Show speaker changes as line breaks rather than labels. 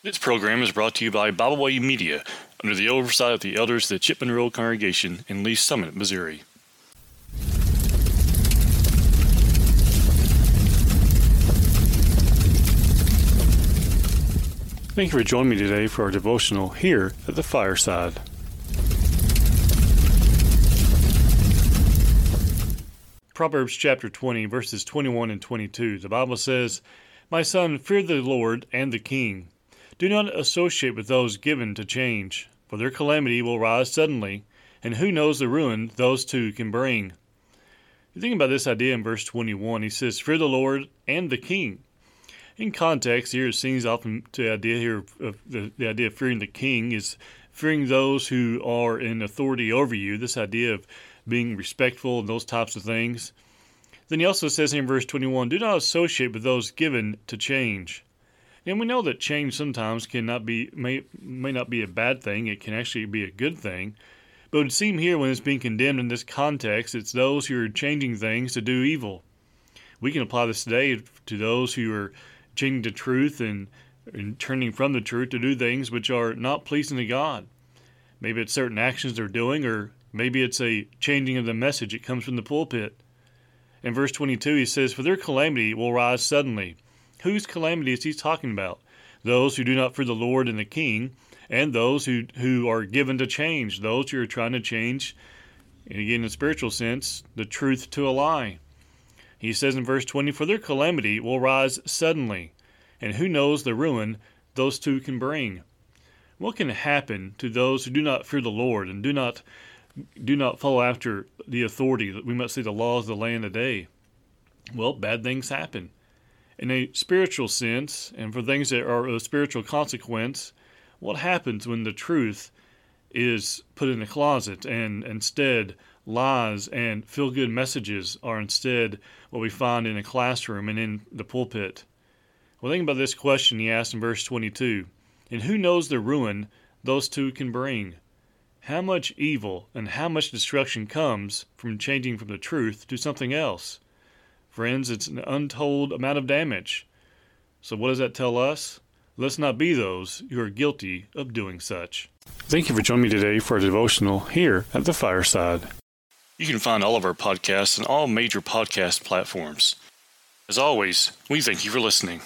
This program is brought to you by Bible Media under the oversight of the elders of the Chipman Road Congregation in Lee's Summit, Missouri. Thank you for joining me today for our devotional here at the fireside. Proverbs chapter 20, verses 21 and 22. The Bible says, My son, fear the Lord and the king. Do not associate with those given to change, for their calamity will rise suddenly, and who knows the ruin those two can bring. You think about this idea in verse 21. He says, Fear the Lord and the king. In context, here it seems often to the idea here of the, the idea of fearing the king is fearing those who are in authority over you. This idea of being respectful and those types of things. Then he also says in verse 21 do not associate with those given to change. And we know that change sometimes cannot be may may not be a bad thing. It can actually be a good thing. But it would seem here when it's being condemned in this context, it's those who are changing things to do evil. We can apply this today to those who are changing the truth and, and turning from the truth to do things which are not pleasing to God. Maybe it's certain actions they're doing, or Maybe it's a changing of the message. It comes from the pulpit. In verse 22, he says, For their calamity will rise suddenly. Whose calamity is he talking about? Those who do not fear the Lord and the King, and those who, who are given to change, those who are trying to change, and again, in a spiritual sense, the truth to a lie. He says in verse 20, For their calamity will rise suddenly, and who knows the ruin those two can bring? What can happen to those who do not fear the Lord and do not do not follow after the authority, that we must see the laws of the land today, well, bad things happen. In a spiritual sense, and for things that are of spiritual consequence, what happens when the truth is put in the closet and instead lies and feel good messages are instead what we find in a classroom and in the pulpit? Well, think about this question he asked in verse 22 And who knows the ruin those two can bring? how much evil and how much destruction comes from changing from the truth to something else. Friends, it's an untold amount of damage. So, what does that tell us? Let's not be those who are guilty of doing such. Thank you for joining me today for a devotional here at the fireside. You can find all of our podcasts on all major podcast platforms. As always, we thank you for listening.